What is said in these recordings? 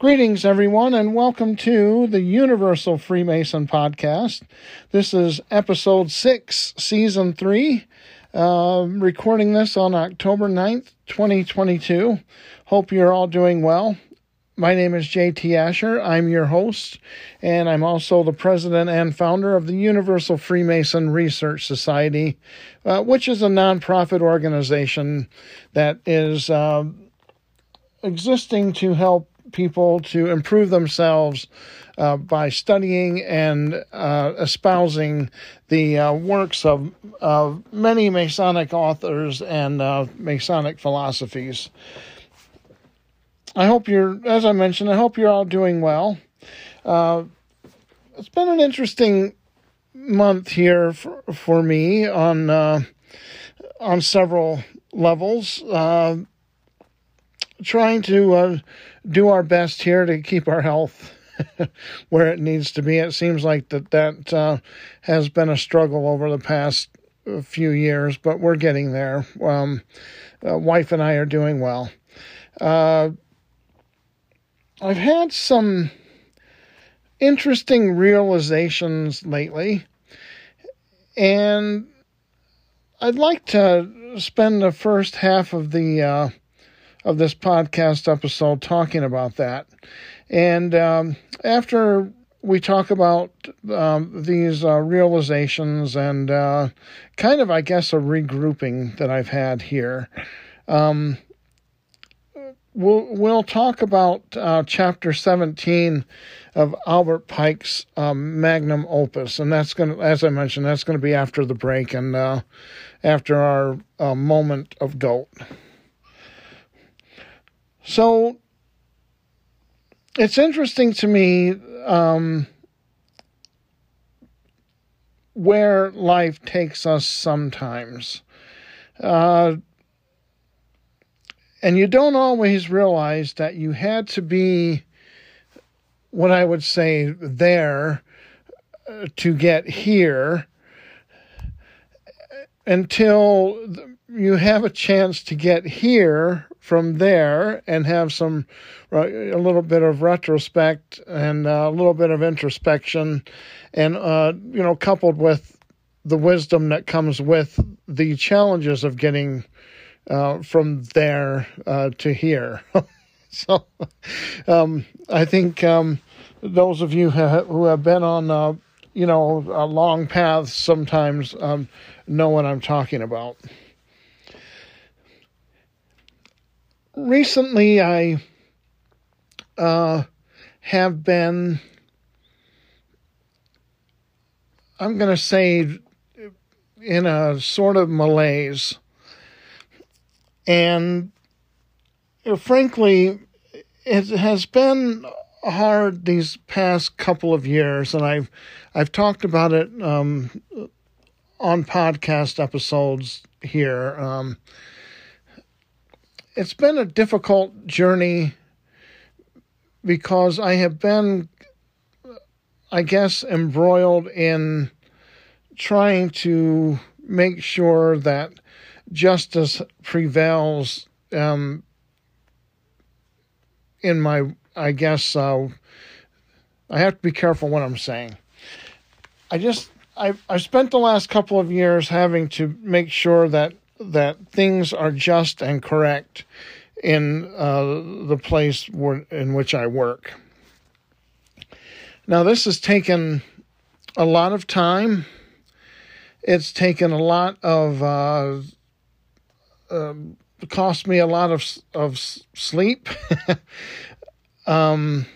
Greetings, everyone, and welcome to the Universal Freemason Podcast. This is episode six, season three. Uh, recording this on October 9th, 2022. Hope you're all doing well. My name is JT Asher. I'm your host, and I'm also the president and founder of the Universal Freemason Research Society, uh, which is a nonprofit organization that is uh, existing to help people to improve themselves uh, by studying and uh, espousing the uh, works of, of many Masonic authors and uh, Masonic philosophies. I hope you're, as I mentioned, I hope you're all doing well. Uh, it's been an interesting month here for, for me on uh, on several levels trying to do our best here to keep our health where it needs to be. It seems like that that uh, has been a struggle over the past few years, but we're getting there. Um, uh, wife and I are doing well. Uh, I've had some interesting realizations lately, and I'd like to spend the first half of the uh, of this podcast episode talking about that. And um, after we talk about um, these uh, realizations and uh, kind of, I guess, a regrouping that I've had here, um, we'll, we'll talk about uh, chapter 17 of Albert Pike's um, magnum opus. And that's going to, as I mentioned, that's going to be after the break and uh, after our uh, moment of GOAT. So it's interesting to me um, where life takes us sometimes. Uh, and you don't always realize that you had to be what I would say there uh, to get here until you have a chance to get here from there and have some a little bit of retrospect and a little bit of introspection and uh, you know coupled with the wisdom that comes with the challenges of getting uh, from there uh, to here. So um, i think um, those of you who have been on uh, you know long paths sometimes um, know what i'm talking about recently I uh, have been, I'm going to say, in a sort of malaise. And uh, frankly, it has been hard these past couple of years, and I've I've talked about it um, on podcast episodes here. Um, it's been a difficult journey because I have been, I guess, embroiled in trying to make sure that justice prevails um, in my, I guess, uh, I have to be careful what I'm saying. I just, I I spent the last couple of years having to make sure that that things are just and correct in uh, the place where, in which I work. Now, this has taken a lot of time. It's taken a lot of, uh, uh, cost me a lot of of sleep. um,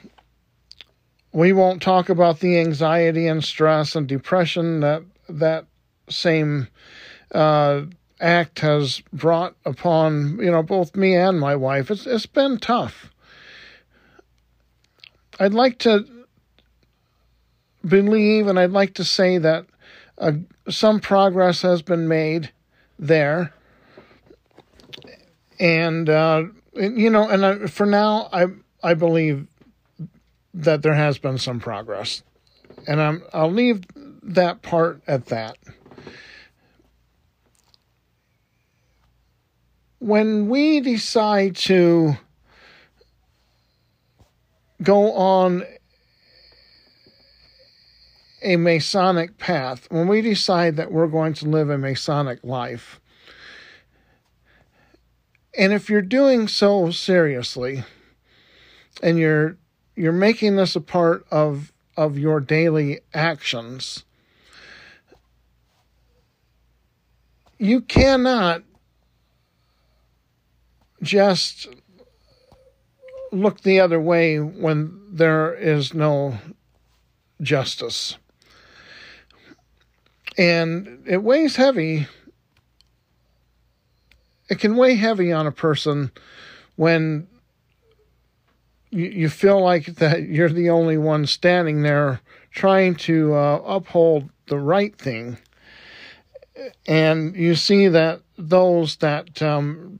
we won't talk about the anxiety and stress and depression that that same uh, act has brought upon you know both me and my wife. It's it's been tough. I'd like to believe and i'd like to say that uh, some progress has been made there. And uh, you know and I, for now i i believe that there has been some progress. And i'm i'll leave that part at that when we decide to go on a Masonic path, when we decide that we're going to live a Masonic life, and if you're doing so seriously and you're you're making this a part of of your daily actions, you cannot just look the other way when there is no justice. And it weighs heavy. It can weigh heavy on a person when you, feel like that you're the only one standing there trying to uh, uphold the right thing. And you see that those that um,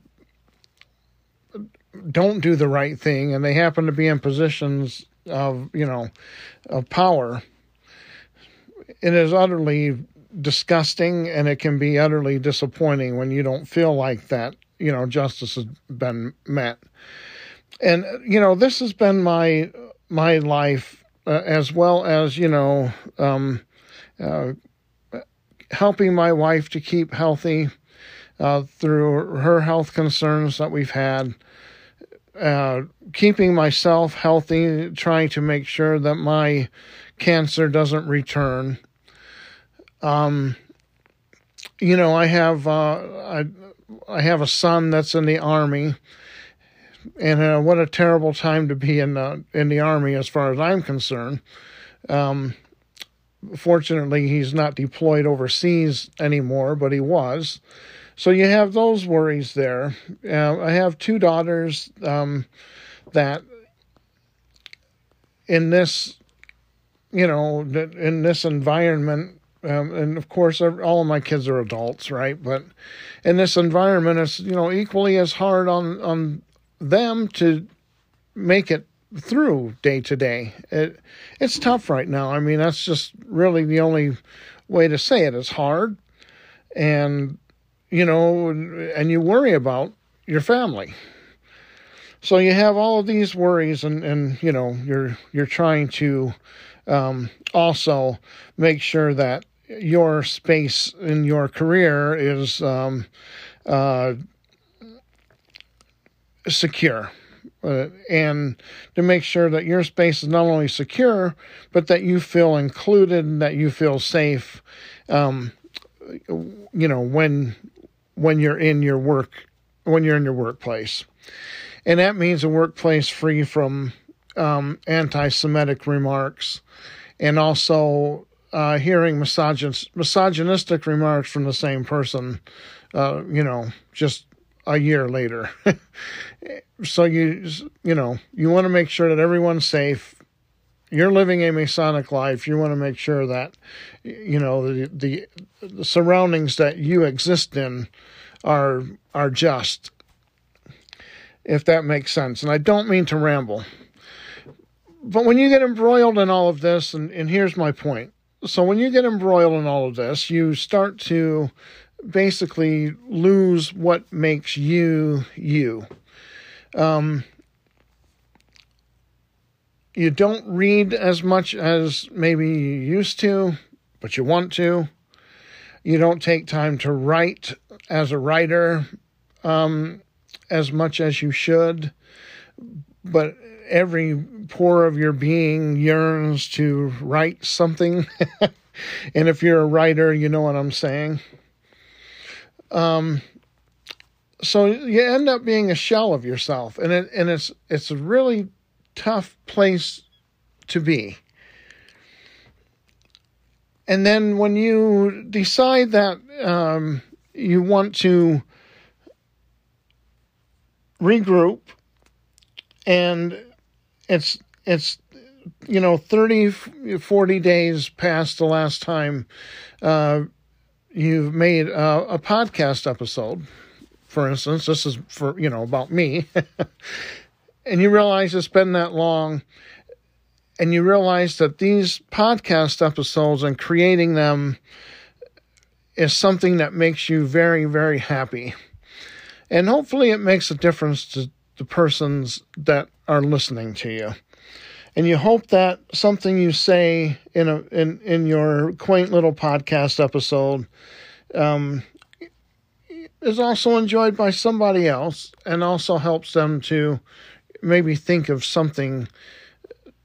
don't do the right thing and they happen to be in positions of, you know, of power, it is utterly disgusting and it can be utterly disappointing when you don't feel like that, you know, justice has been met. And, you know, this has been my, my life uh, as well as, you know, um, uh, helping my wife to keep healthy uh, through her health concerns that we've had uh, keeping myself healthy, trying to make sure that my cancer doesn't return. Um, you know, I have uh, I I have a son that's in the army, and uh, what a terrible time to be in the in the army, as far as I'm concerned. Um, fortunately, he's not deployed overseas anymore, but he was. So you have those worries there. Uh, I have two daughters um, that in this, you know, in this environment, um, and of course, all of my kids are adults, right? But in this environment, it's you know equally as hard on on them to make it through day to day. It it's tough right now. I mean, that's just really the only way to say it. It's hard, and you know, and you worry about your family. So you have all of these worries, and and you know, you're you're trying to um, also make sure that your space in your career is um, uh, secure. Uh, and to make sure that your space is not only secure, but that you feel included, that you feel safe, um, you know, when when you're in your work when you're in your workplace. And that means a workplace free from um, anti Semitic remarks and also uh, hearing misogyn- misogynistic remarks from the same person, uh, you know, just a year later. so you, you know, you want to make sure that everyone's safe. You're living a Masonic life. You want to make sure that, you know, the, the, the surroundings that you exist in are are just if that makes sense. And i don't mean to ramble. But when you get embroiled in all of this and, and here's my point. So when you get embroiled in all of this you start to basically lose what makes you you. Um, you don't read as much as maybe you used to but you want to you don't take time to write as a writer um, as much as you should, but every pore of your being yearns to write something. and if you're a writer, you know what I'm saying. Um, so you end up being a shell of yourself, and it and it's it's really tough place to be. And then when you decide that um, you want to regroup, and it's it's you know 30 40 days past the last time uh, you've made a, a podcast episode for instance this is for you know about me and you realize it's been that long and you realize that these podcast episodes and creating them is something that makes you very, very happy. And hopefully it makes a difference to the persons that are listening to you. and you hope that something you say in a in in your quaint little podcast episode um, is also enjoyed by somebody else and also helps them to maybe think of something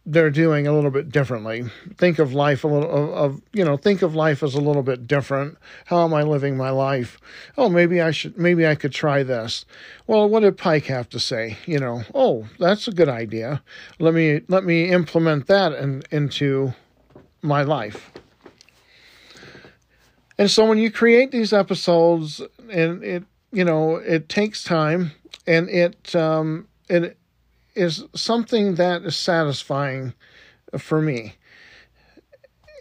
they're doing a little bit differently. Think of life a little of, of, you know, think of life as a little bit different. How am I living my life? Oh, maybe I should maybe I could try this. Well, what did Pike have to say? You know, oh, that's a good idea. Let me let me implement that in, into my life. And so when you create these episodes and it you know, it takes time and it um it is something that is satisfying for me.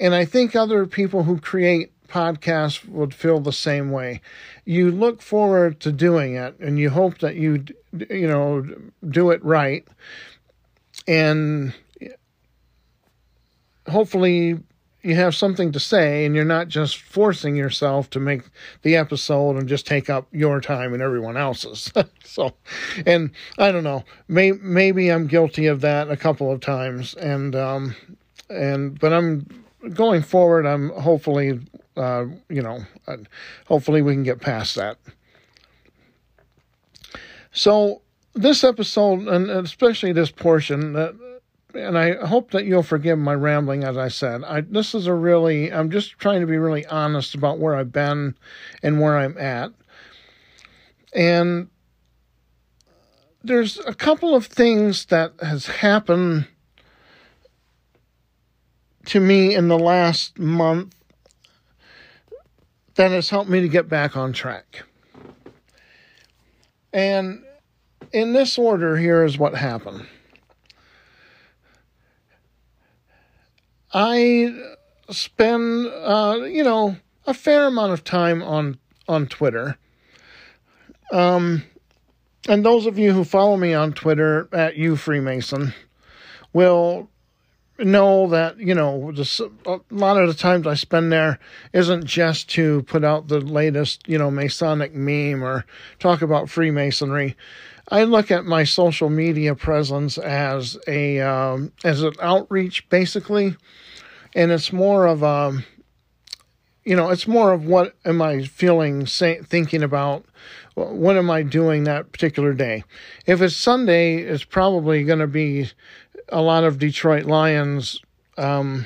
And I think other people who create podcasts would feel the same way. You look forward to doing it and you hope that you you know do it right and hopefully you have something to say and you're not just forcing yourself to make the episode and just take up your time and everyone else's. so, and I don't know, may, maybe I'm guilty of that a couple of times and, um, and, but I'm going forward. I'm hopefully, uh, you know, uh, hopefully we can get past that. So this episode, and especially this portion, that and I hope that you'll forgive my rambling. As I said, I, this is a really, I'm just trying to be really honest about where I've been and where I'm at. And there's a couple of things that has happened to me in the last month that has helped me to get back on track. And in this order, here is what happened. I spend, uh, you know, a fair amount of time on on Twitter. Um, and those of you who follow me on Twitter at you Freemason will know that you know just a lot of the times I spend there isn't just to put out the latest you know Masonic meme or talk about Freemasonry. I look at my social media presence as a um, as an outreach, basically, and it's more of a, you know, it's more of what am I feeling, say, thinking about, what am I doing that particular day. If it's Sunday, it's probably going to be a lot of Detroit Lions um,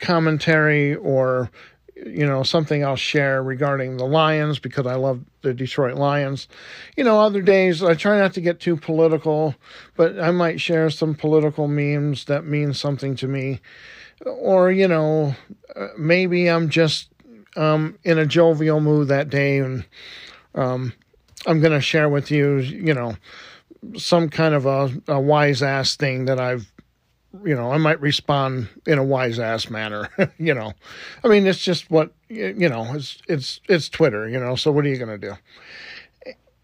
commentary or you know, something I'll share regarding the Lions because I love the Detroit Lions. You know, other days I try not to get too political, but I might share some political memes that mean something to me. Or, you know, maybe I'm just um, in a jovial mood that day and um, I'm going to share with you, you know, some kind of a, a wise ass thing that I've you know, I might respond in a wise ass manner. you know, I mean, it's just what you know. It's it's it's Twitter. You know, so what are you gonna do?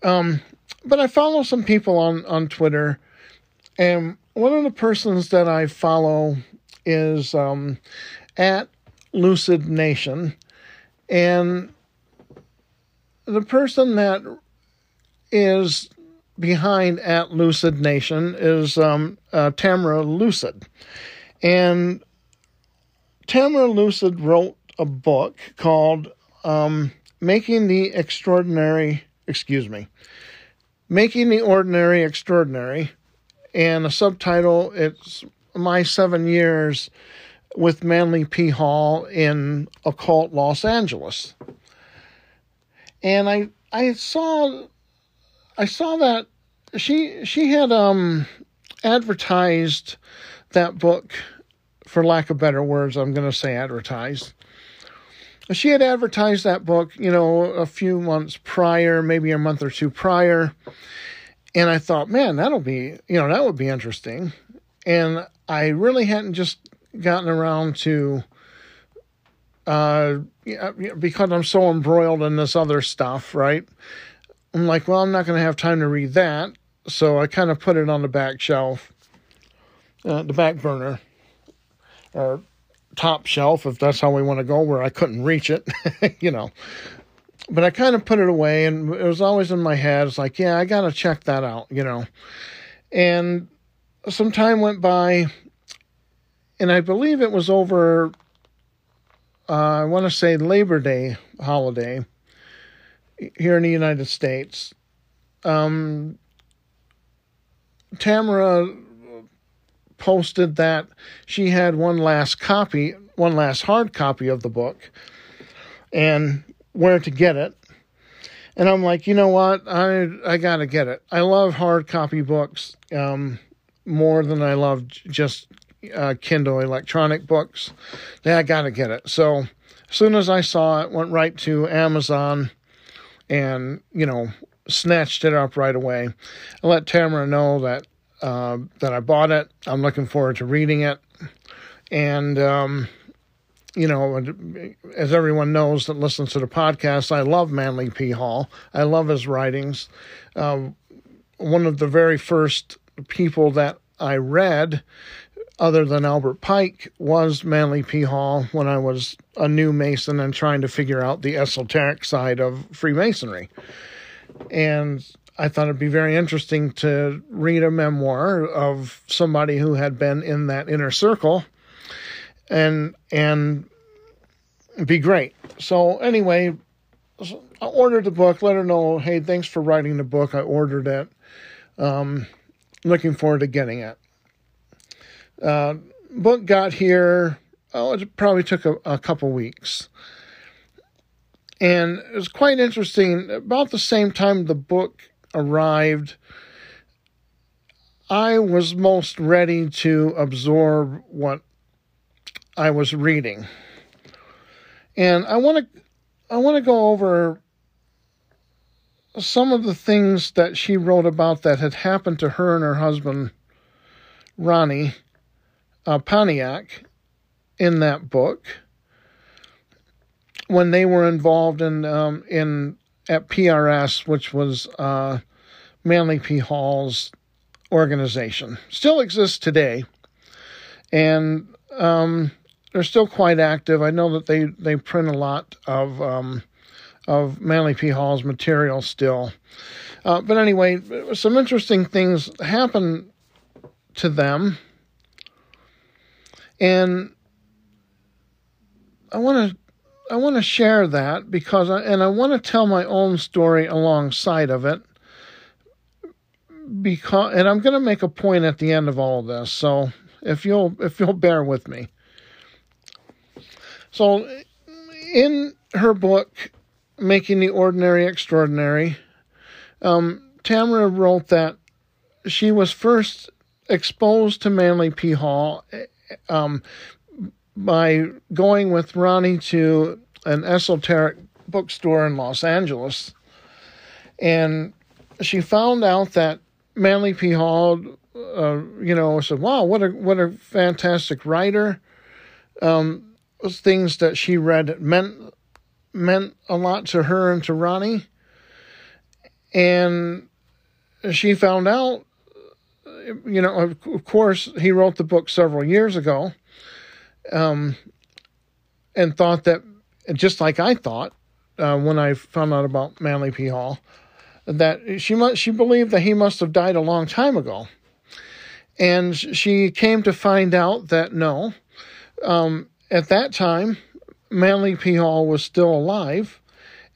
Um, but I follow some people on on Twitter, and one of the persons that I follow is um, at Lucid Nation, and the person that is behind at Lucid Nation is um, uh, Tamara Lucid. And Tamara Lucid wrote a book called um, Making the Extraordinary, excuse me, Making the Ordinary Extraordinary. And a subtitle, it's My Seven Years with Manly P. Hall in Occult Los Angeles. And I I saw I saw that she she had um advertised that book for lack of better words i'm going to say advertised. She had advertised that book you know a few months prior maybe a month or two prior and i thought man that'll be you know that would be interesting. And i really hadn't just gotten around to uh because i'm so embroiled in this other stuff right I'm like, well, I'm not going to have time to read that. So I kind of put it on the back shelf, uh, the back burner, or top shelf, if that's how we want to go, where I couldn't reach it, you know. But I kind of put it away, and it was always in my head. It's like, yeah, I got to check that out, you know. And some time went by, and I believe it was over. Uh, I want to say Labor Day holiday here in the United States. Um, Tamara posted that she had one last copy, one last hard copy of the book, and where to get it. And I'm like, you know what? I I gotta get it. I love hard copy books um, more than I love just uh, Kindle electronic books. Yeah, I gotta get it. So as soon as I saw it, went right to Amazon, and you know snatched it up right away. I let Tamara know that uh, that I bought it. I'm looking forward to reading it, and um, you know, as everyone knows that listens to the podcast, I love Manly P. Hall. I love his writings. Um, one of the very first people that I read, other than Albert Pike, was Manly P. Hall when I was a new Mason and trying to figure out the esoteric side of Freemasonry. And I thought it'd be very interesting to read a memoir of somebody who had been in that inner circle and and be great. So anyway, I ordered the book. Let her know, hey, thanks for writing the book. I ordered it. Um, looking forward to getting it. Uh, book got here. Oh, it probably took a, a couple weeks. And it was quite interesting. About the same time the book arrived, I was most ready to absorb what I was reading. And I want to I want to go over some of the things that she wrote about that had happened to her and her husband Ronnie uh, Pontiac in that book when they were involved in um, in at PRS, which was uh, Manly P. Hall's organization, still exists today, and um, they're still quite active. I know that they they print a lot of um, of Manly P. Hall's material still. Uh, but anyway, some interesting things happen to them, and I want to I want to share that because I, and I want to tell my own story alongside of it because and I'm going to make a point at the end of all of this. So if you'll if you'll bear with me. So, in her book, Making the Ordinary Extraordinary, um, Tamara wrote that she was first exposed to Manly P. Hall um, by going with Ronnie to an esoteric bookstore in Los Angeles. And she found out that Manly P. Hall, uh, you know, said, "Wow, what a what a fantastic writer." Um, things that she read meant meant a lot to her and to Ronnie. And she found out, you know, of course, he wrote the book several years ago, um, and thought that, just like I thought uh, when I found out about Manly P. Hall, that she must, she believed that he must have died a long time ago. And she came to find out that no, um, at that time, Manly P. Hall was still alive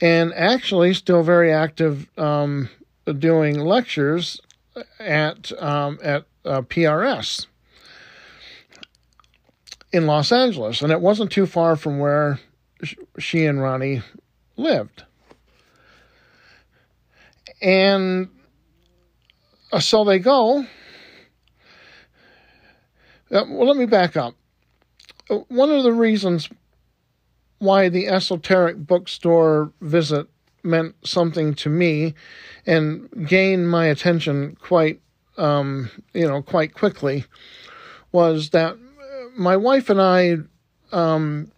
and actually still very active um, doing lectures at um, at uh, PRS in Los Angeles, and it wasn't too far from where she and Ronnie lived. And uh, so they go. Uh, well, let me back up one of the reasons why the esoteric bookstore visit meant something to me and gained my attention quite um, you know quite quickly was that my wife and I um,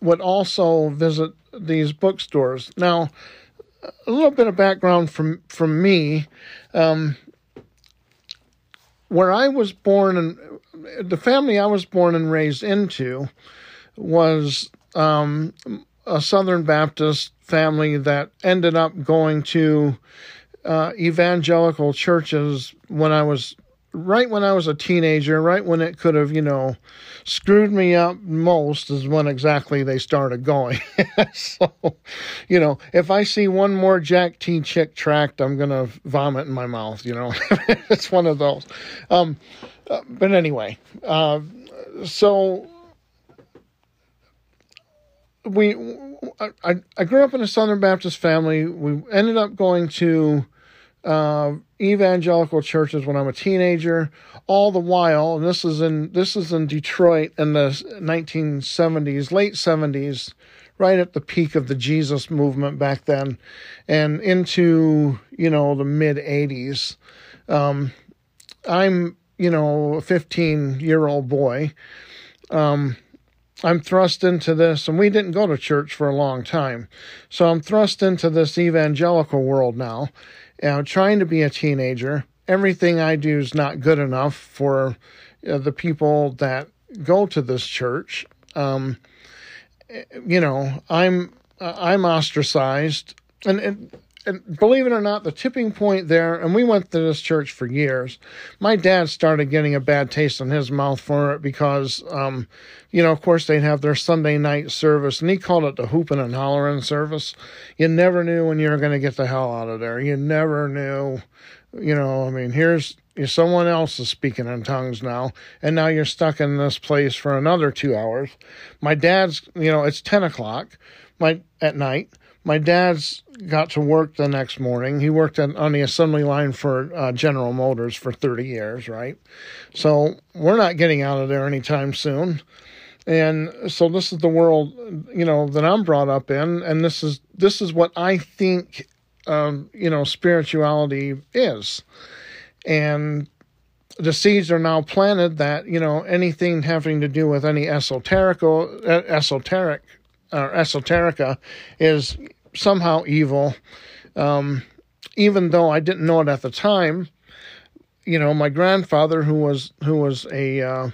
would also visit these bookstores. Now, a little bit of background from from me. Um, where I was born and the family I was born and raised into was um, a Southern Baptist family that ended up going to uh, evangelical churches when I was right when I was a teenager, right when it could have, you know, screwed me up most is when exactly they started going. so, you know, if I see one more Jack T Chick tract, I'm going to vomit in my mouth, you know. it's one of those. Um, uh, but anyway, uh, so we I, I grew up in a Southern Baptist family. We ended up going to uh, evangelical churches when I'm a teenager. All the while, and this is in this is in Detroit in the 1970s, late 70s, right at the peak of the Jesus movement back then, and into you know the mid 80s. Um, I'm you know a 15 year old boy. Um, I'm thrust into this, and we didn't go to church for a long time. So I'm thrust into this evangelical world now, and I'm trying to be a teenager. Everything I do is not good enough for uh, the people that go to this church. Um, you know, I'm I'm ostracized, and, and and believe it or not, the tipping point there, and we went to this church for years. My dad started getting a bad taste in his mouth for it because, um, you know, of course they'd have their Sunday night service, and he called it the hooping and hollering service. You never knew when you were going to get the hell out of there. You never knew, you know. I mean, here's someone else is speaking in tongues now, and now you're stuck in this place for another two hours. My dad's, you know, it's ten o'clock, my at night my dad's got to work the next morning. He worked on, on the assembly line for uh, General Motors for 30 years, right? So we're not getting out of there anytime soon. And so this is the world, you know, that I'm brought up in, and this is this is what I think, um, you know, spirituality is. And the seeds are now planted that you know anything having to do with any esoteric esoteric or esoterica is somehow evil. Um, even though I didn't know it at the time, you know, my grandfather, who was who was a uh,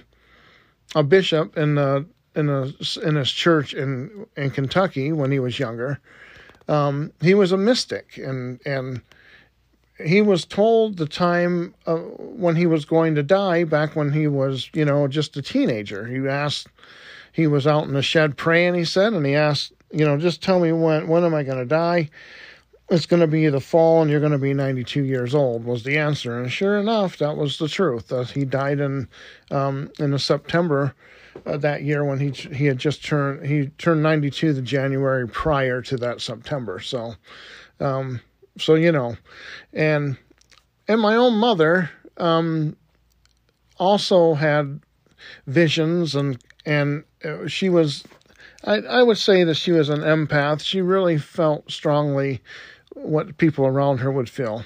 a bishop in the in a in his church in in Kentucky when he was younger, um, he was a mystic, and and he was told the time uh, when he was going to die back when he was you know just a teenager. He asked, he was out in the shed praying. He said, and he asked you know, just tell me when when am I going to die? It's going to be the fall, and you're going to be 92 years old. Was the answer, and sure enough, that was the truth. Uh, he died in um, in September uh, that year when he he had just turned he turned 92 the January prior to that September. So, um, so you know, and and my own mother um, also had visions and and uh, she was I, I would say that she was an empath. She really felt strongly what people around her would feel.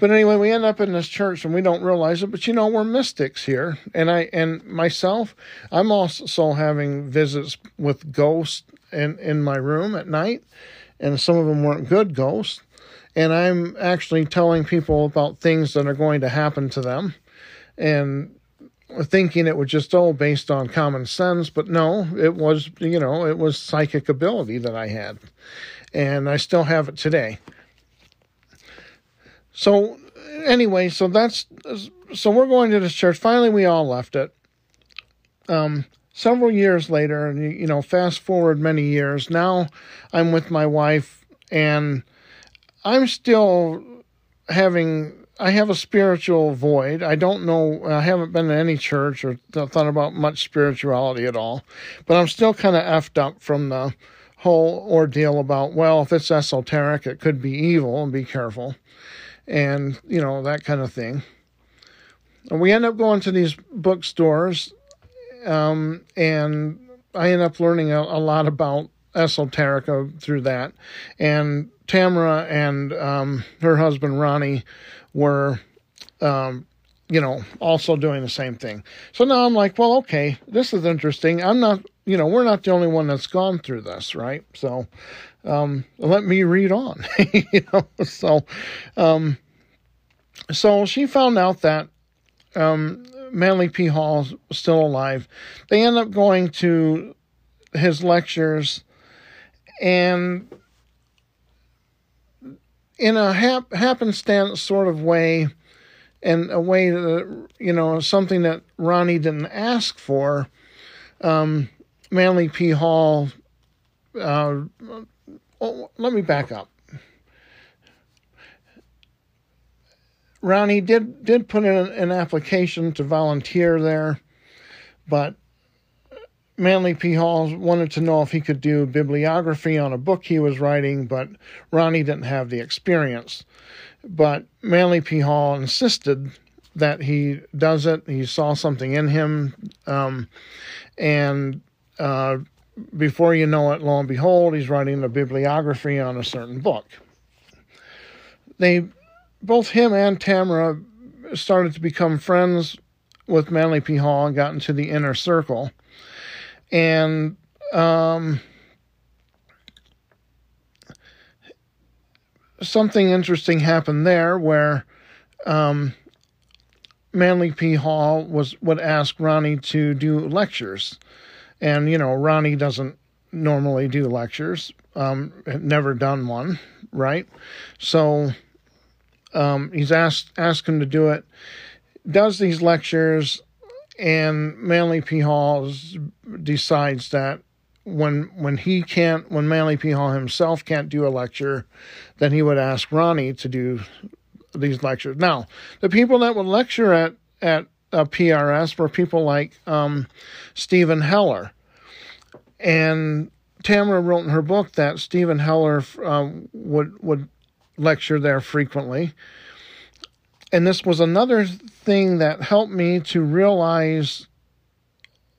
But anyway, we end up in this church and we don't realize it, but you know, we're mystics here. And I and myself, I'm also having visits with ghosts in, in my room at night, and some of them weren't good ghosts. And I'm actually telling people about things that are going to happen to them. And thinking it was just all based on common sense, but no, it was, you know, it was psychic ability that I had. And I still have it today. So, anyway, so that's, so we're going to this church. Finally, we all left it. Um, several years later, and you know, fast forward many years, now I'm with my wife, and I'm still having I have a spiritual void. I don't know. I haven't been to any church or thought about much spirituality at all, but I'm still kind of effed up from the whole ordeal about well, if it's esoteric, it could be evil, and be careful, and you know that kind of thing. And we end up going to these bookstores, um, and I end up learning a, a lot about esoterica through that, and Tamara and um, her husband Ronnie were, um, you know, also doing the same thing. So now I'm like, well, okay, this is interesting. I'm not, you know, we're not the only one that's gone through this, right? So um, let me read on, you know. So, um, so she found out that um, Manly P. Hall is still alive. They end up going to his lectures and in a hap- happenstance sort of way, and a way that you know something that Ronnie didn't ask for. Um, Manly P. Hall. Uh, oh, let me back up. Ronnie did did put in an application to volunteer there, but Manly P. Hall wanted to know if he could do bibliography on a book he was writing, but Ronnie didn't have the experience. But Manly P. Hall insisted that he does it. He saw something in him, um, and uh, before you know it, lo and behold, he's writing a bibliography on a certain book. They, both him and Tamara, started to become friends with Manly P. Hall and got into the inner circle. And um, something interesting happened there where um, Manly P. Hall was would ask Ronnie to do lectures, and you know Ronnie doesn't normally do lectures, um, never done one, right? So um, he's asked asked him to do it. Does these lectures, and Manly P. Hall decides that when when he can't when Manly P. Hall himself can't do a lecture, then he would ask Ronnie to do these lectures. Now, the people that would lecture at at uh, PRS were people like um, Stephan Hoeller, and Tamara wrote in her book that Stephan Hoeller um, would would lecture there frequently. And this was another thing that helped me to realize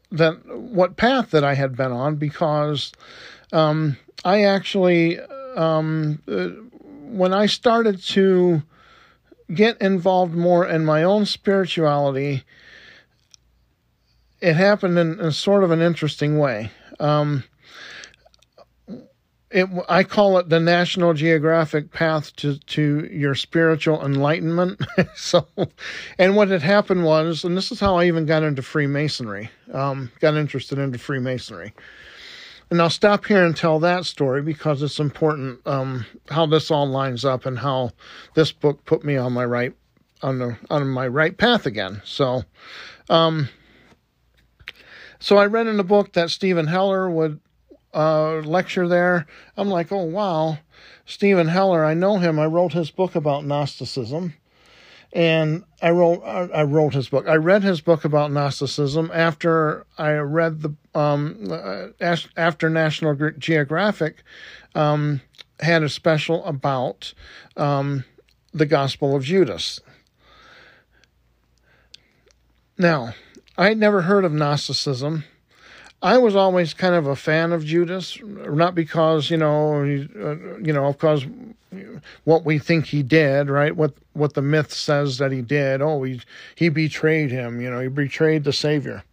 that what path that I had been on because um, I actually um, uh, when I started to get involved more in my own spirituality, it happened in, in sort of an interesting way. Um, it, I call it the National Geographic path to, to your spiritual enlightenment. so, and what had happened was, and this is how I even got into Freemasonry, um, got interested into Freemasonry. And I'll stop here and tell that story because it's important um, how this all lines up and how this book put me on my right on the on my right path again. So, um, so I read in a book that Stephan Hoeller would uh, lecture there. I'm like, oh wow, Stephan Hoeller. I know him. I wrote his book about Gnosticism, and I wrote I wrote his book. I read his book about Gnosticism after I read the um, uh, after National Geographic um, had a special about um, the Gospel of Judas. Now, I had never heard of Gnosticism I was always kind of a fan of Judas, not because you know, uh, you know, because what we think he did, right? What what the myth says that he did. Oh, he he betrayed him. You know, he betrayed the Savior.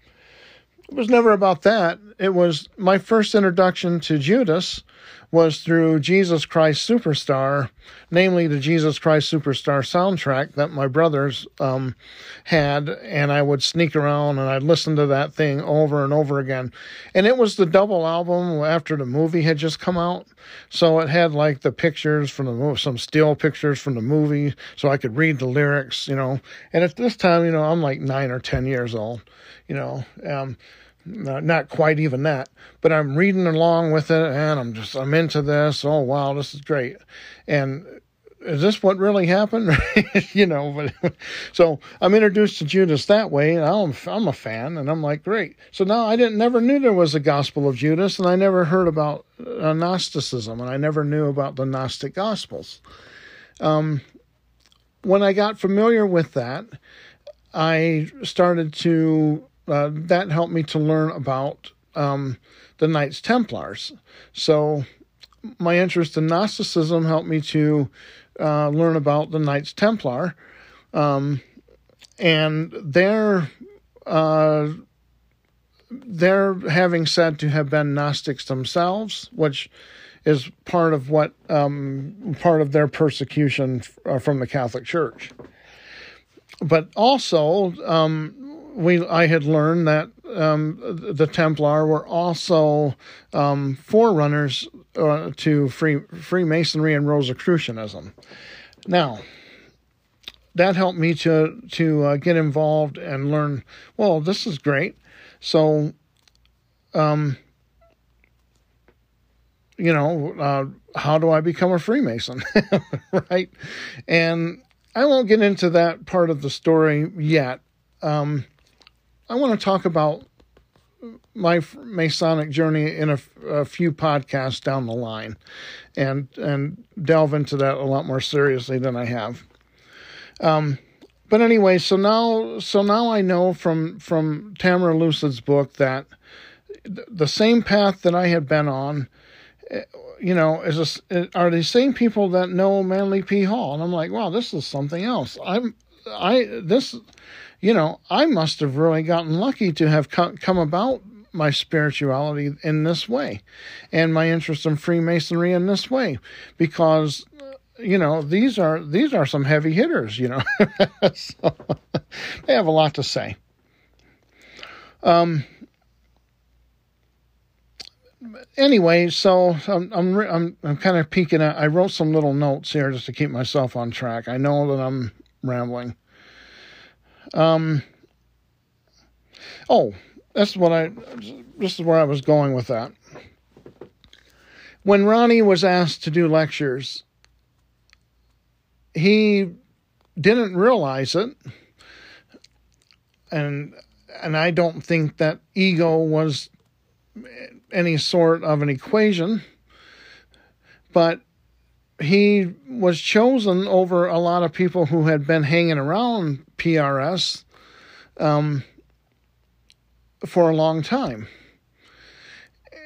It was never about that. It was my first introduction to Judas was through Jesus Christ Superstar, namely the Jesus Christ Superstar soundtrack that my brothers um, had, and I would sneak around and I'd listen to that thing over and over again. And it was the double album after the movie had just come out, so it had like the pictures from the movie, some still pictures from the movie, so I could read the lyrics, you know. And at this time, you know, I'm like nine or ten years old, you know. Um, not quite even that, but I'm reading along with it and I'm just, I'm into this. Oh, wow, this is great. And is this what really happened? you know, but so I'm introduced to Judas that way, and I'm I'm a fan, and I'm like, great. So now I didn't never knew there was a Gospel of Judas, and I never heard about uh, Gnosticism, and I never knew about the Gnostic Gospels. Um, when I got familiar with that, I started to uh, that helped me to learn about um, the Knights Templars. So my interest in Gnosticism helped me to uh, learn about the Knights Templar, um, and they're uh, they're having said to have been Gnostics themselves, which is part of what um, part of their persecution uh, from the Catholic Church. But also, um, we I had learned that um, the Templar were also um, forerunners uh, to free Freemasonry and Rosicrucianism. Now, that helped me to to uh, get involved and learn. Well, this is great. So, um, you know, uh, how do I become a Freemason, right? And I won't get into that part of the story yet. Um, I want to talk about my Masonic journey in a, a, few podcasts down the line, and and delve into that a lot more seriously than I have. Um, but anyway, so now so now I know from from Tamara Lucid's book that the same path that I had been on, eh, you know, is a, are the same people that know Manly P. Hall, and I'm like, wow, this is something else. I'm I this, you know, I must have really gotten lucky to have come, about my spirituality in this way and my interest in freemasonry in this way because you know these are these are some heavy hitters you know. So, they have a lot to say. Um anyway so i'm i'm i'm, I'm kind of peeking at i wrote some little notes here just to keep myself on track. I know that i'm rambling um oh that's what i this is where i was going with that. When ronnie was asked to do lectures he didn't realize it. And and I don't think that ego was any sort of an equation but he was chosen over a lot of people who had been hanging around PRS um, for a long time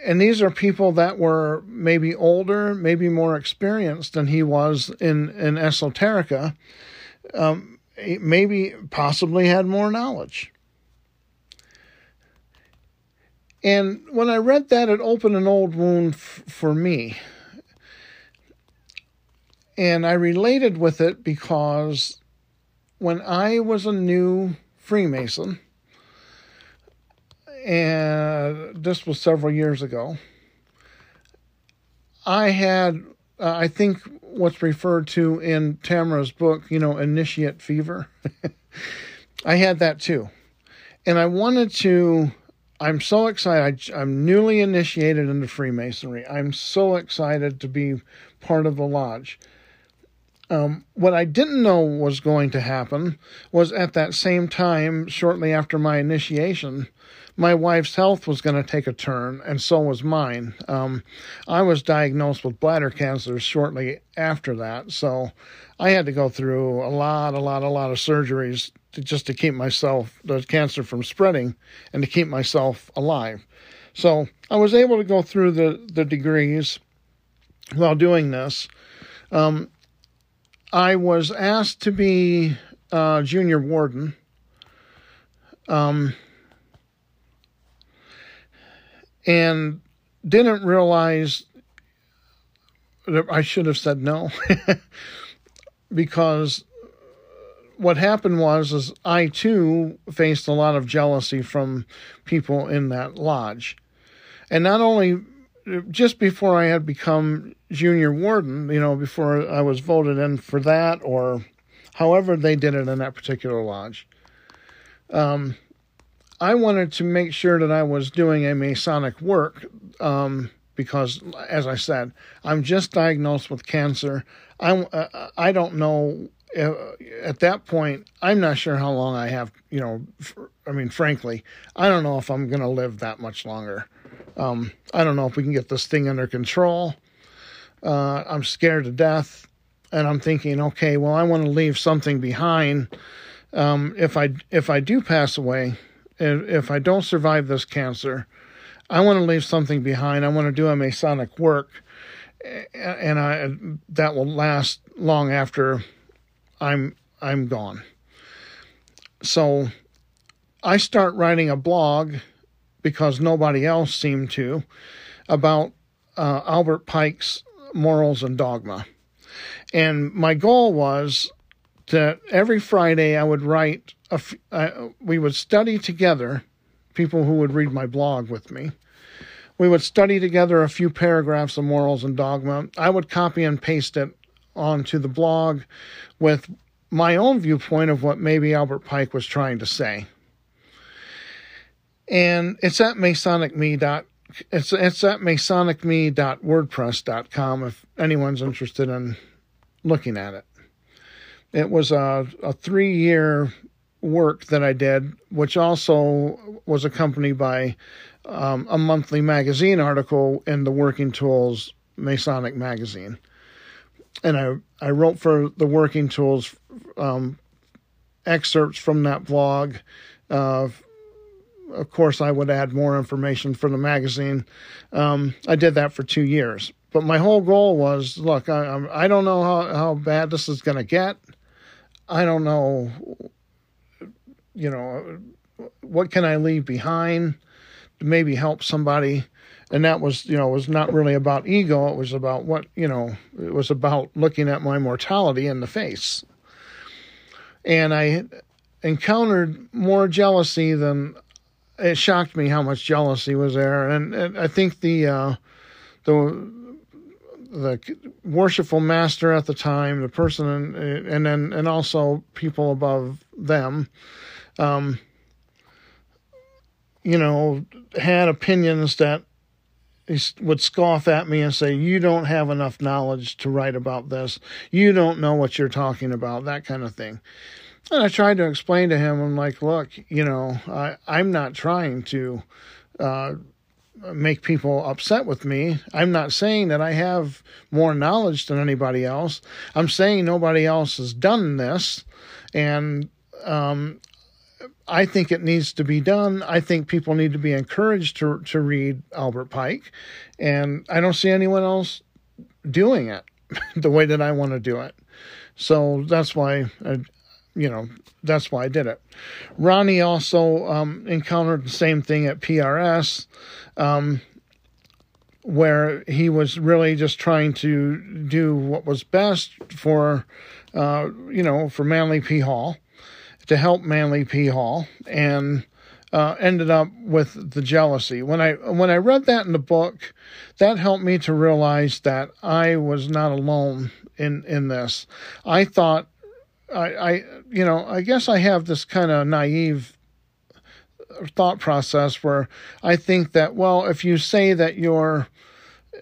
and these are people that were maybe older, maybe more experienced than he was in in esoterica. Um, maybe possibly had more knowledge. And when I read that, it opened an old wound f- for me. And I related with it because when I was a new Freemason, and this was several years ago. I had, uh, I think, what's referred to in Tamara's book, you know, initiate fever. I had that too. And I wanted to, I'm so excited. I, am newly initiated into Freemasonry. I'm so excited to be part of the lodge. Um, what I didn't know was going to happen was at that same time, shortly after my initiation, my wife's health was going to take a turn, and so was mine. Um, I was diagnosed with bladder cancer shortly after that, so I had to go through a lot, a lot, a lot of surgeries to, just to keep myself, the cancer from spreading, and to keep myself alive. So I was able to go through the, the degrees while doing this. Um, I was asked to be uh, junior warden. Um, and didn't realize that I should have said no because what happened was is I too faced a lot of jealousy from people in that lodge. And not only just before I had become junior warden, you know, before I was voted in for that or however they did it in that particular lodge. Um, I wanted to make sure that I was doing a Masonic work um, because, as I said, I'm just diagnosed with cancer. I uh, I don't know. Uh, at that point, I'm not sure how long I have. You know, I mean, frankly, I don't know if I'm going to live that much longer. Um, I don't know if we can get this thing under control. Uh, I'm scared to death, and I'm thinking, okay, well, I want to leave something behind. Um, if I if I do pass away, if I don't survive this cancer, I want to leave something behind. I want to do a Masonic work, and I that will last long after I'm I'm gone. So I start writing a blog because nobody else seemed to about uh, Albert Pike's morals and dogma. And my goal was that every Friday I would write a we would study together, people who would read my blog with me. We would study together a few paragraphs of morals and dogma. I would copy and paste it onto the blog with my own viewpoint of what maybe Albert Pike was trying to say. And it's at Masonic dot it's it's at masonicme.wordpress.com if anyone's interested in looking at it. It was a, a three year work that I did, which also was accompanied by um, a monthly magazine article in the Working Tools Masonic magazine. And I, I wrote for the Working Tools um, excerpts from that blog. Uh, of course, I would add more information for the magazine. Um, I did that for two years. But my whole goal was look, I, I don't know how, how bad this is going to get. I don't know, you know, what can I leave behind to maybe help somebody. And that was, you know, was not really about ego. It was about what, you know, it was about looking at my mortality in the face. And I encountered more jealousy than it shocked me how much jealousy was there. And, and I think the, uh, the, the worshipful master at the time, the person, and, and then and also people above them, um, you know, had opinions that he would scoff at me and say, "You don't have enough knowledge to write about this. You don't know what you're talking about." That kind of thing. And I tried to explain to him, I'm like, "Look, you know, I, I'm not trying to." Uh, make people upset with me. I'm not saying that I have more knowledge than anybody else. I'm saying nobody else has done this, and um, I think it needs to be done. I think people need to be encouraged to to read Albert Pike, and I don't see anyone else doing it the way that I want to do it. So that's why I, you know, that's why I did it. Ronnie also um, encountered the same thing at PRS, um, where he was really just trying to do what was best for, uh, you know, for Manly P. Hall, to help Manly P. Hall, and uh, ended up with the jealousy. When I when I read that in the book, that helped me to realize that I was not alone in in this. I thought I, I you know, I guess I have this kind of naive thought process where I think that, well, if you say that you're,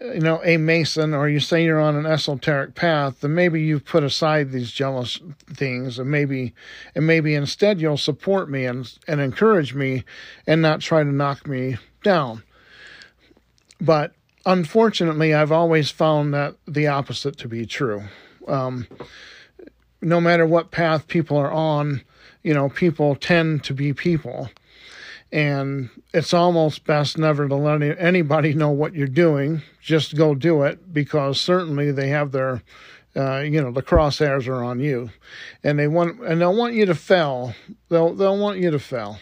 you know, a Mason or you say you're on an esoteric path, then maybe you've put aside these jealous things and maybe, and maybe instead you'll support me and, and encourage me and not try to knock me down. But unfortunately, I've always found that the opposite to be true. Um, no matter what path people are on, you know, people tend to be people. And it's almost best never to let anybody know what you're doing. Just go do it because certainly they have their, uh, you know, the crosshairs are on you, and they want and they'll want you to fail. They'll they'll want you to fail,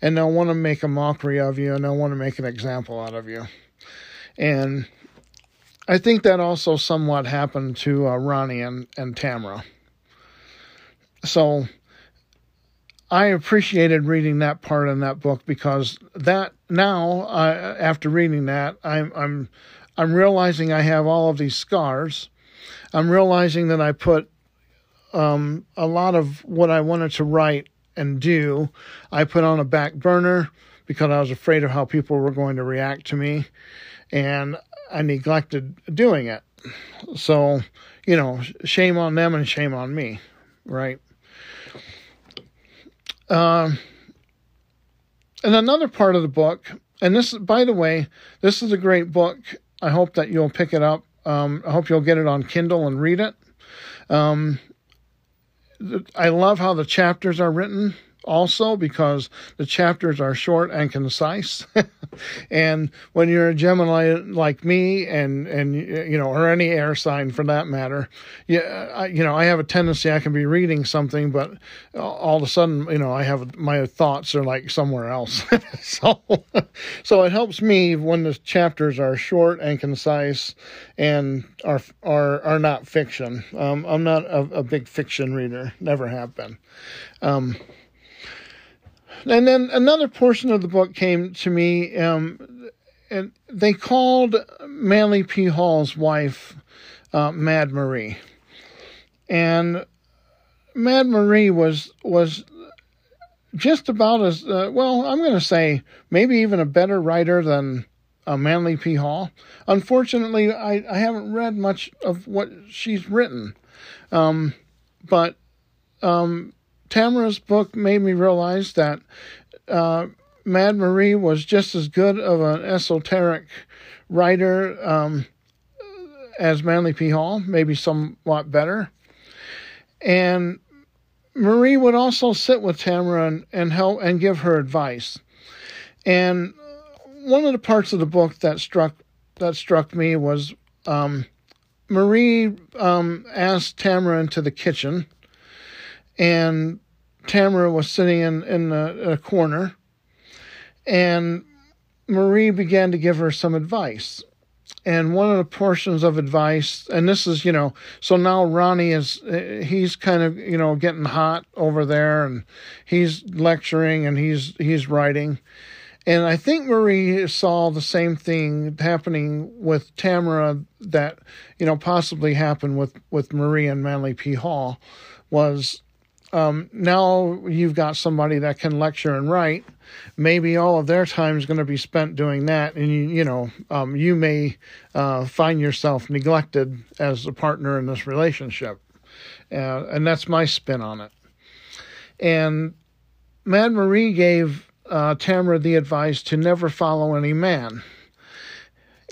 and they'll want to make a mockery of you, and they'll want to make an example out of you, and I think that also somewhat happened to uh, Ronnie and and Tamara. So I appreciated reading that part in that book because that now uh, after reading that I'm I'm I'm realizing I have all of these scars. I'm realizing that I put um, a lot of what I wanted to write and do, I put on a back burner because I was afraid of how people were going to react to me, and I neglected doing it. So, you know, shame on them and shame on me, right? Um, and another part of the book, and this, by the way, this is a great book. I hope that you'll pick it up. Um, I hope you'll get it on Kindle and read it. Um, I love how the chapters are written also because the chapters are short and concise. and when you're a Gemini like me, and and you know, or any air sign for that matter, yeah, you know, I have a tendency I can be reading something, but all of a sudden, you know, I have my thoughts are like somewhere else. so, so it helps me when the chapters are short and concise and are are are not fiction. Um, I'm not a, a, big fiction reader, never have been. Um, and then another portion of the book came to me, um, and they called Manly P. Hall's wife uh, Mad Marie. And Mad Marie was was just about as uh, well. I'm going to say maybe even a better writer than uh, Manly P. Hall. Unfortunately, I, I haven't read much of what she's written, um, but um, Tamara's book made me realize that uh, Mad Marie was just as good of an esoteric writer um, as Manly P. Hall, maybe somewhat better. And Marie would also sit with Tamara and, and help and give her advice. And one of the parts of the book that struck that struck me was um, Marie um, asked Tamara into the kitchen, and Tamara was sitting in in a, a corner, and Marie began to give her some advice. And one of the portions of advice and this is you know so now ronnie is uh, he's kind of you know getting hot over there and he's lecturing and he's he's writing. And i think marie saw the same thing happening with tamara that you know possibly happened with with marie and manly p. Hall was um, now you've got somebody that can lecture and write. Maybe all of their time is going to be spent doing that, and you, you know, um, you may uh, find yourself neglected as a partner in this relationship, uh, and that's my spin on it. And Mad Marie gave uh, Tamara the advice to never follow any man,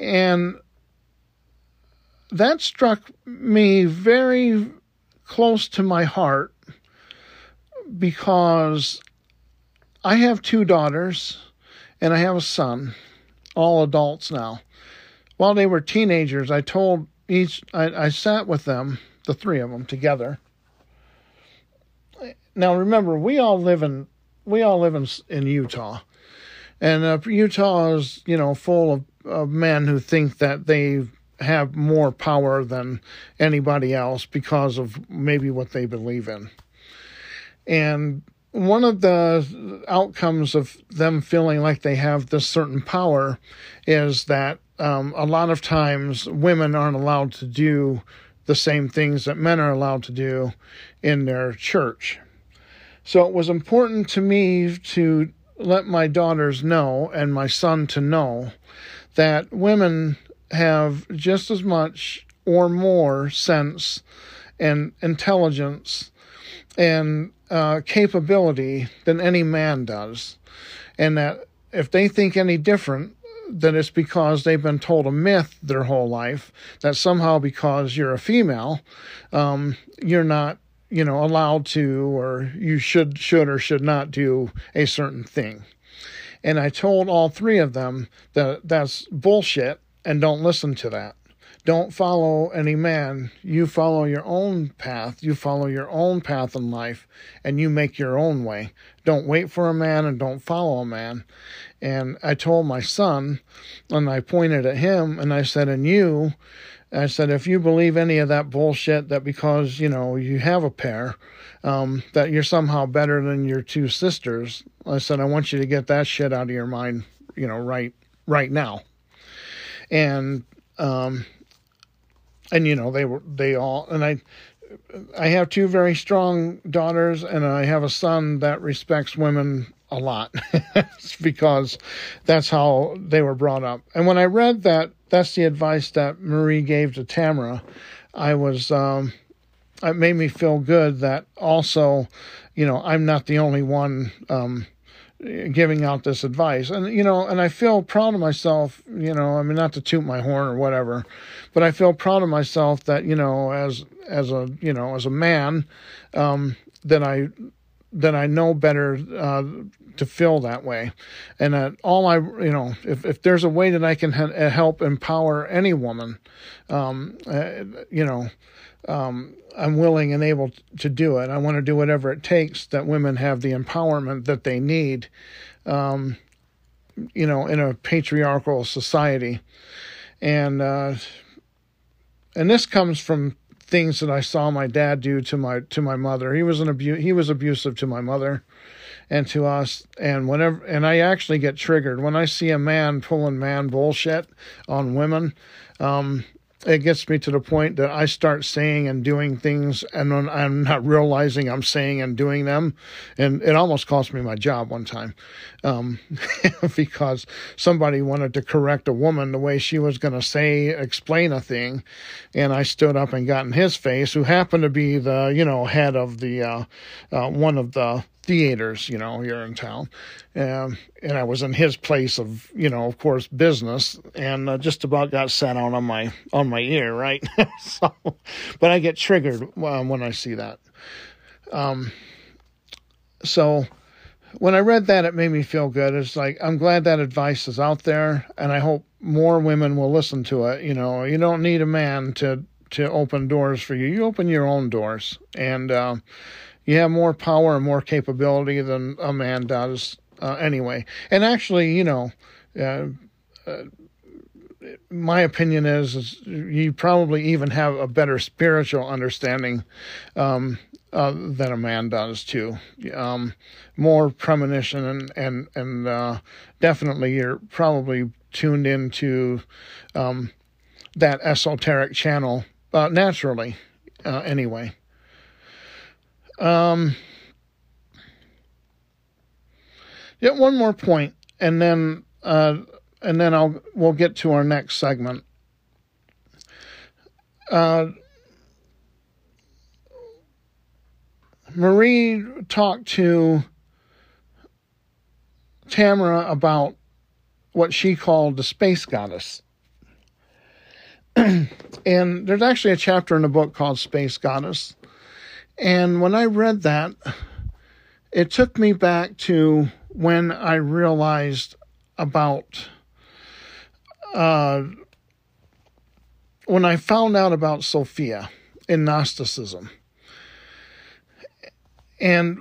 and that struck me very close to my heart because I have two daughters and I have a son, all adults now. While they were teenagers, I told each, I, I sat with them, the three of them together. Now remember, we all live in we all live in in Utah, and uh, Utah is you know full of, of men who think that they have more power than anybody else because of maybe what they believe in. And one of the outcomes of them feeling like they have this certain power is that um, a lot of times women aren't allowed to do the same things that men are allowed to do in their church. So it was important to me to let my daughters know and my son to know that women have just as much or more sense and intelligence and uh, capability than any man does. And that if they think any different, then it's because they've been told a myth their whole life that somehow because you're a female, um, you're not, you know, allowed to or you should should or should not do a certain thing. And I told all three of them that that's bullshit and don't listen to that. Don't follow any man. You follow your own path. You follow your own path in life and you make your own way. Don't wait for a man and don't follow a man. And I told my son, and I pointed at him and I said, and you, I said, if you believe any of that bullshit that because, you know, you have a pair, um, that you're somehow better than your two sisters, I said, I want you to get that shit out of your mind, you know, right, right now. And, um, and you know they were they all and I I have two very strong daughters and I have a son that respects women a lot because that's how they were brought up. And when I read that that's the advice that Marie gave to Tamara, I was um it made me feel good that also, you know, I'm not the only one um giving out this advice. And, you know, and I feel proud of myself, you know, I mean, not to toot my horn or whatever, but I feel proud of myself that, you know, as, as a, you know, as a man, um, that I, that I know better, uh, to feel that way. And that all I, you know, if, if there's a way that I can ha- help empower any woman, um, uh, you know, um, I'm willing and able to do it. I want to do whatever it takes that women have the empowerment that they need, um, you know, in a patriarchal society, and uh, and this comes from things that I saw my dad do to my to my mother. He was an abu- he was abusive to my mother and to us and whenever and I actually get triggered when I see a man pulling man bullshit on women. Um, it gets me to the point that I start saying and doing things, and I'm not realizing I'm saying and doing them, and it almost cost me my job one time, um, because somebody wanted to correct a woman the way she was going to say explain a thing, and I stood up and got in his face, who happened to be the you know head of the uh, uh, one of the theaters, you know, here in town. Um, and I was in his place of, you know, of course, business, and uh, just about got sat out on my on my ear, right? so, but I get triggered uh, when I see that. Um, so when I read that, it made me feel good. It's like I'm glad that advice is out there, and I hope more women will listen to it. You know, you don't need a man to to open doors for you. You open your own doors, and uh, you have more power and more capability than a man does uh, anyway. And actually, you know, uh, uh, my opinion is, is, you probably even have a better spiritual understanding um, uh, than a man does too. Um, more premonition and and and uh, definitely you're probably tuned into um, that esoteric channel uh, naturally. anyway. Um, yeah, one more point, and then uh, and then I'll we'll get to our next segment. Uh, Marie talked to Tamara about what she called the space goddess. and there's actually a chapter in the book called Space Goddess. And when I read that, it took me back to when I realized about uh, when I found out about Sophia in Gnosticism. And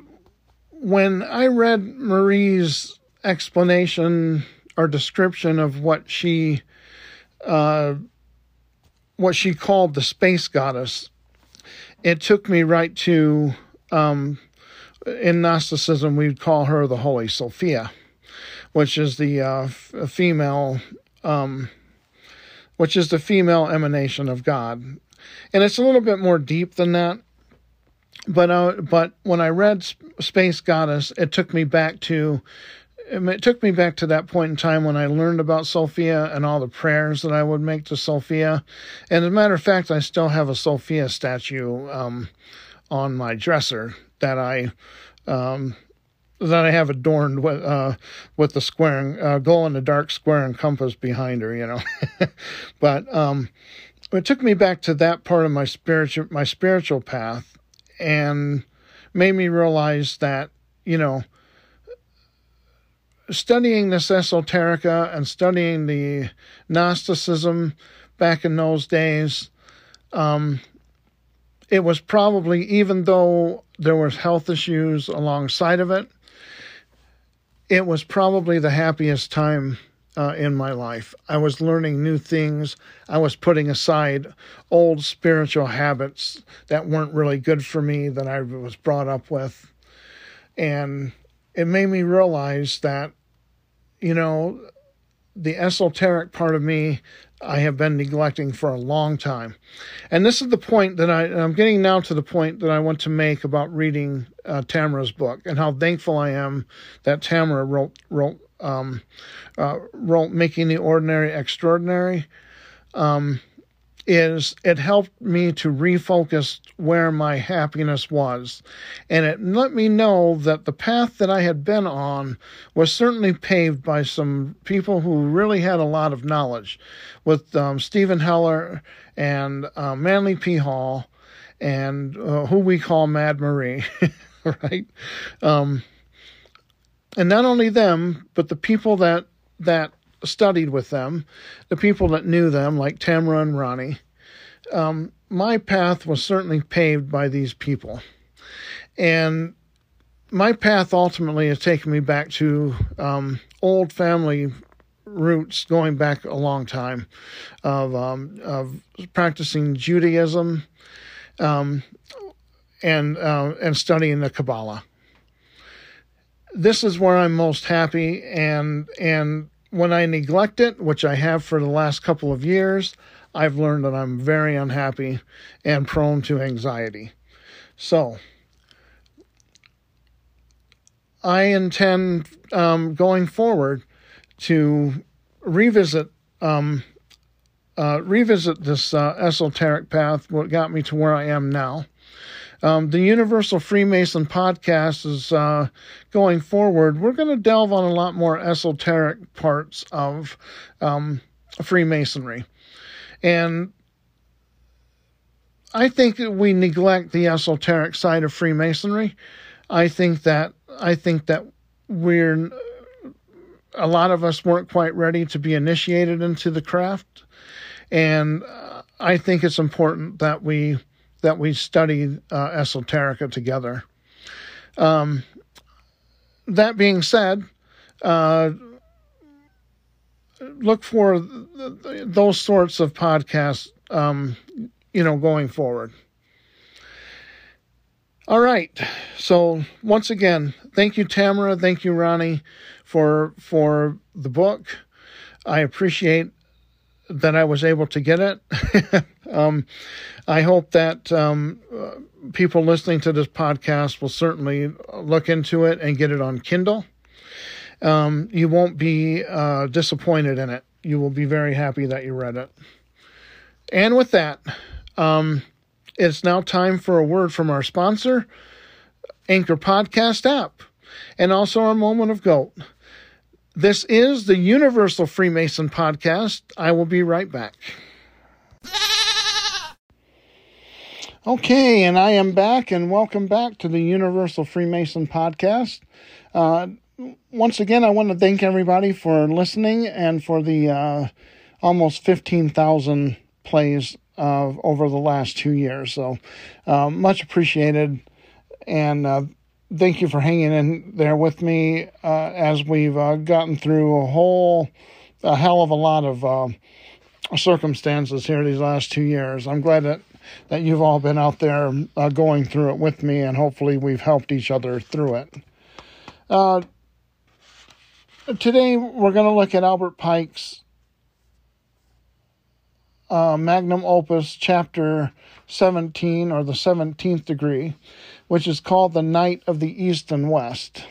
when I read Marie's explanation or description of what she uh, what she called the space goddess, it took me right to um, in Gnosticism we'd call her the Holy Sophia, which is the uh, f- female, um, which is the female emanation of God, and it's a little bit more deep than that. But uh, but when I read Space Goddess, it took me back to it took me back to that point in time when I learned about Sophia and all the prayers that I would make to Sophia. And as a matter of fact, I still have a Sophia statue um, on my dresser that I um, that I have adorned with uh, with the square, uh, glow in the dark square and compass behind her. You know, but um, it took me back to that part of my spiritual my spiritual path and made me realize that you know studying this esoterica and studying the Gnosticism back in those days, um, it was probably, even though there was health issues alongside of it, it was probably the happiest time uh, in my life. I was learning new things. I was putting aside old spiritual habits that weren't really good for me that I was brought up with. And it made me realize that you know, the esoteric part of me I have been neglecting for a long time. And this is the point that I, I'm getting now to the point that I want to make about reading uh, Tamara's book and how thankful I am that Tamara wrote, wrote, um, uh, wrote Making the Ordinary Extraordinary. Um, is it helped me to refocus where my happiness was. And it let me know that the path that I had been on was certainly paved by some people who really had a lot of knowledge, with um, Stephan Hoeller and uh, Manly P. Hall, and uh, who we call Mad Marie, right? Um, and not only them, but the people that that studied with them, the people that knew them, like Tamara and Ronnie, um, my path was certainly paved by these people. And my path ultimately has taken me back to um, old family roots going back a long time of, um, of practicing Judaism um, and, uh, and studying the Kabbalah. This is where I'm most happy, and and when I neglect it, which I have for the last couple of years, I've learned that I'm very unhappy and prone to anxiety. So, I intend um, going forward to revisit um, uh, revisit this uh, esoteric path, what got me to where I am now. Um, the Universal Freemason podcast is uh, going forward. We're going to delve on a lot more esoteric parts of um, Freemasonry. And I think that we neglect the esoteric side of Freemasonry. I think that I think that we're a lot of us weren't quite ready to be initiated into the craft, and I think it's important that we that we study uh, esoterica together. Um, that being said, uh, look for th- those sorts of podcasts, um, you know, going forward. All right. So once again, thank you, Tamara. Thank you, Ronnie, for for the book. I appreciate that I was able to get it. um, I hope that um, uh, people listening to this podcast will certainly look into it and get it on Kindle. Um, you won't be uh, disappointed in it. You will be very happy that you read it. And with that, um, it's now time for a word from our sponsor, Anchor Podcast app, and also our moment of GOAT. This is the Universal Freemason Podcast. I will be right back. Okay, and I am back, and welcome back to the Universal Freemason Podcast. Uh, once again, I want to thank everybody for listening and for the uh, almost 15,000 plays uh, over the last two years. So uh, much appreciated. And uh, thank you for hanging in there with me uh, as we've gotten through a whole, a hell of a lot of circumstances here these last two years. I'm glad that, that you've all been out there going through it with me, and hopefully we've helped each other through it. today we're going to look at Albert Pike's uh, magnum opus, chapter 17, or the 17th degree, which is called The Knight of the East and West.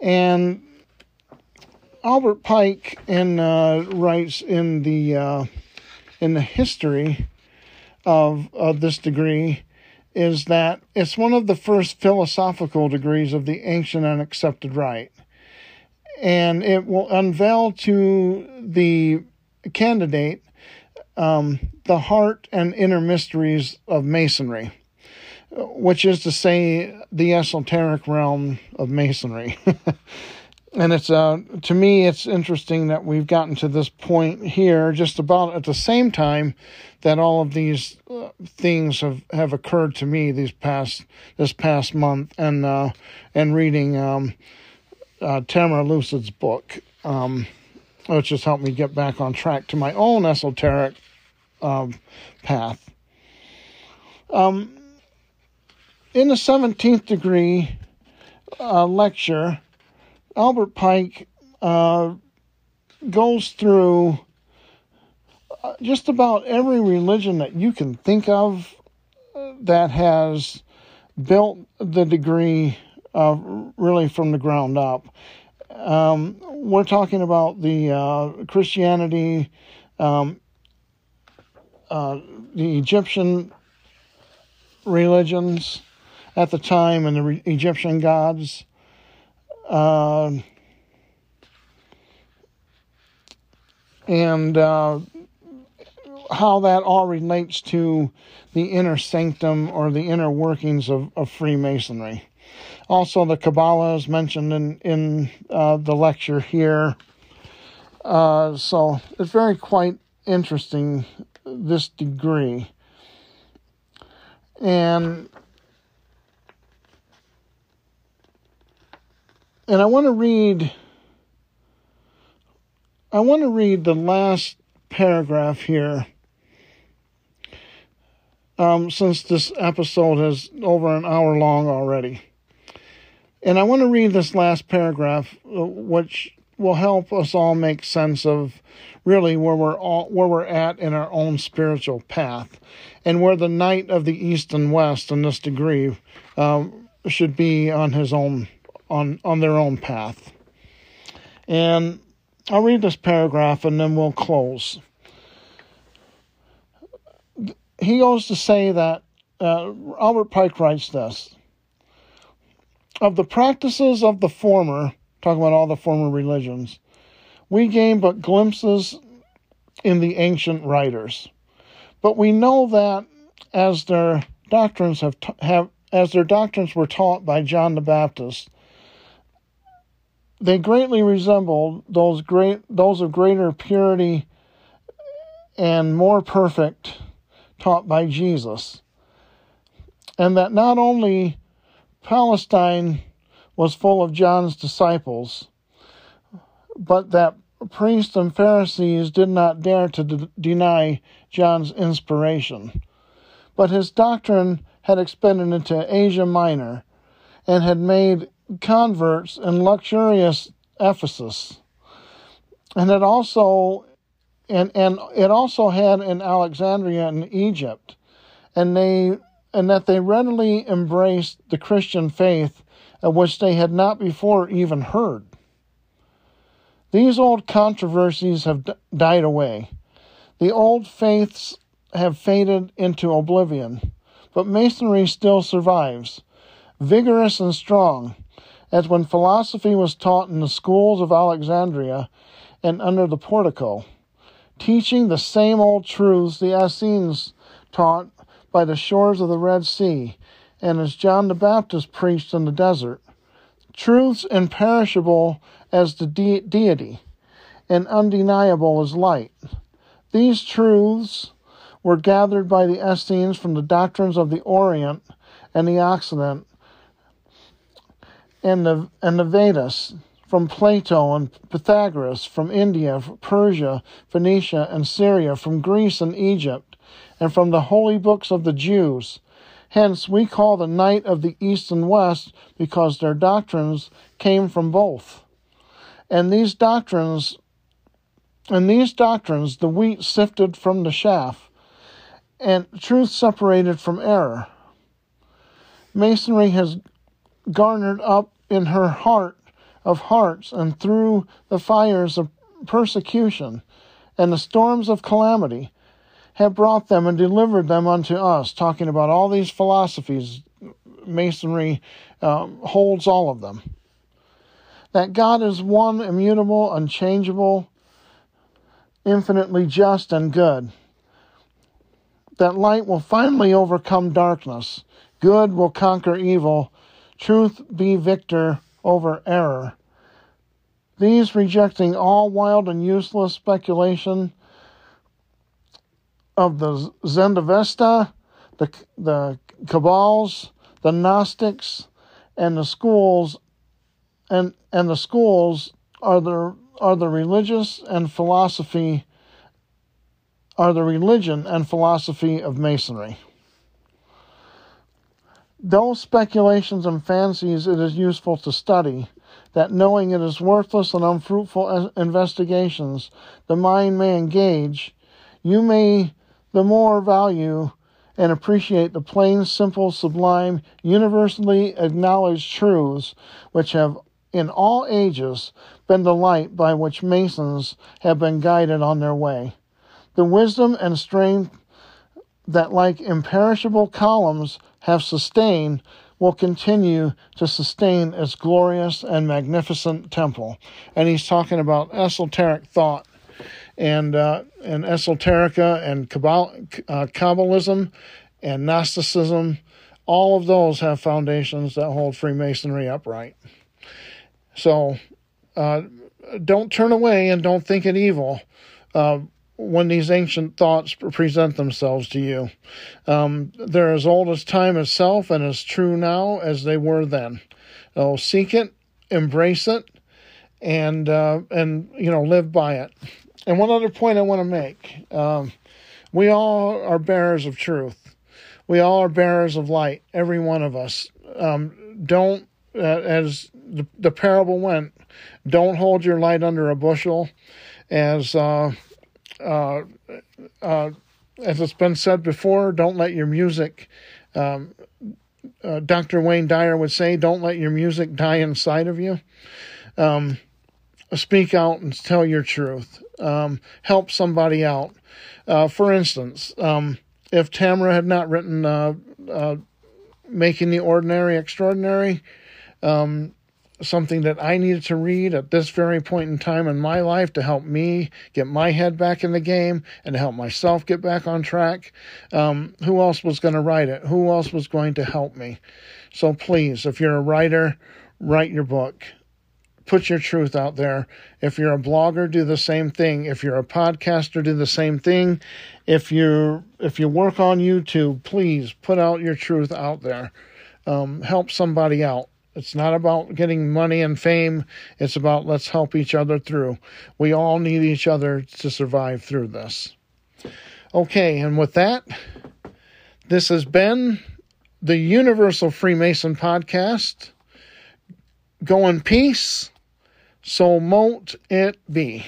And Albert Pike in, uh, writes in the, uh, in the history of, of this degree is that it's one of the first philosophical degrees of the ancient and accepted rite. And it will unveil to the candidate um, the heart and inner mysteries of Masonry, which is to say, the esoteric realm of Masonry. and it's uh, to me, it's interesting that we've gotten to this point here, just about at the same time that all of these uh, things have, have occurred to me these past this past month, and uh, and reading um, uh, Tamara Lucid's book. Um, which has helped me get back on track to my own esoteric um, path. Um, in the 17th degree uh, lecture, Albert Pike uh, goes through just about every religion that you can think of that has built the degree uh, really from the ground up. Um, we're talking about the uh, Christianity, um, uh, the Egyptian religions at the time and the re- Egyptian gods. Uh, and uh, how that all relates to the inner sanctum or the inner workings of, of Freemasonry. Also, the Kabbalah is mentioned in, in uh, the lecture here. Uh, so it's very quite interesting this degree. And and I want to read I want to read the last paragraph here. Um, since this episode is over an hour long already. And I want to read this last paragraph, uh, which will help us all make sense of really where we're all where we're at in our own spiritual path, and where the knight of the east and west in this degree um, should be on his own on on their own path. And I'll read this paragraph and then we'll close. He goes to say that uh, Albert Pike writes this of the practices of the former, talking about all the former religions, we gain but glimpses in the ancient writers. But we know that as their doctrines have, have as their doctrines were taught by John the Baptist, they greatly resembled those great those of greater purity and more perfect taught by Jesus. And that not only Palestine was full of John's disciples, but that priests and Pharisees did not dare to de- deny John's inspiration. But his doctrine had expanded into Asia Minor and had made converts in luxurious Ephesus. And it also and and it also had in Alexandria in Egypt. And they and that they readily embraced the Christian faith of which they had not before even heard. These old controversies have died away. The old faiths have faded into oblivion, but Masonry still survives, vigorous and strong, as when philosophy was taught in the schools of Alexandria and under the portico, teaching the same old truths the Essenes taught by the shores of the Red Sea, and as John the Baptist preached in the desert. Truths imperishable as the de- deity, and undeniable as light. These truths were gathered by the Essenes from the doctrines of the Orient and the Occident, and the, and the Vedas, from Plato and Pythagoras, from India, Persia, Phoenicia, and Syria, from Greece and Egypt, and from the holy books of the Jews. Hence, we call the knight of the East and West because their doctrines came from both. And these doctrines, and these doctrines, the wheat sifted from the chaff, and truth separated from error. Masonry has garnered up in her heart of hearts and through the fires of persecution and the storms of calamity have brought them and delivered them unto us, talking about all these philosophies. Masonry um, holds all of them. That God is one, immutable, unchangeable, infinitely just and good. That light will finally overcome darkness, good will conquer evil, truth be victor over error. These rejecting all wild and useless speculation of the Zendavesta, the, the Cabals, the Gnostics, and the schools, and, and the schools are the, are the religious and philosophy, are the religion and philosophy of Masonry. Those speculations and fancies it is useful to study, that knowing it is worthless and unfruitful investigations the mind may engage, you may the more value and appreciate the plain, simple, sublime, universally acknowledged truths which have in all ages been the light by which Masons have been guided on their way. The wisdom and strength that, like imperishable columns, have sustained will continue to sustain its glorious and magnificent temple. And he's talking about esoteric thought and uh, and esoterica and uh, Kabbalism and Gnosticism. All of those have foundations that hold Freemasonry upright. So uh, don't turn away and don't think it evil. When these ancient thoughts present themselves to you. Um, they're as old as time itself and as true now as they were then. So seek it, embrace it, and uh, and you know live by it. And one other point I want to make: um, we all are bearers of truth. We all are bearers of light. Every one of us. Um, don't, uh, as the, the parable went, Don't hold your light under a bushel, as uh, uh, uh, as it's been said before. Don't let your music. Um, uh, Dr. Wayne Dyer would say, "Don't let your music die inside of you." Um, speak out and tell your truth. Um, help somebody out. Uh, for instance, um, if Tamara had not written uh, Making the Ordinary Extraordinary, um, something that I needed to read at this very point in time in my life to help me get my head back in the game and to help myself get back on track. Um, who else was going to write it? Who else was going to help me? So please, if you're a writer, write your book put your truth out there. If you're a blogger, do the same thing. If you're a podcaster, do the same thing. If you if you work on YouTube, please put out your truth out there. Um, help somebody out. It's not about getting money and fame. It's about let's help each other through. We all need each other to survive through this. Okay, and with that, this has been the Universal Freemason Podcast. Go in peace so mote it be.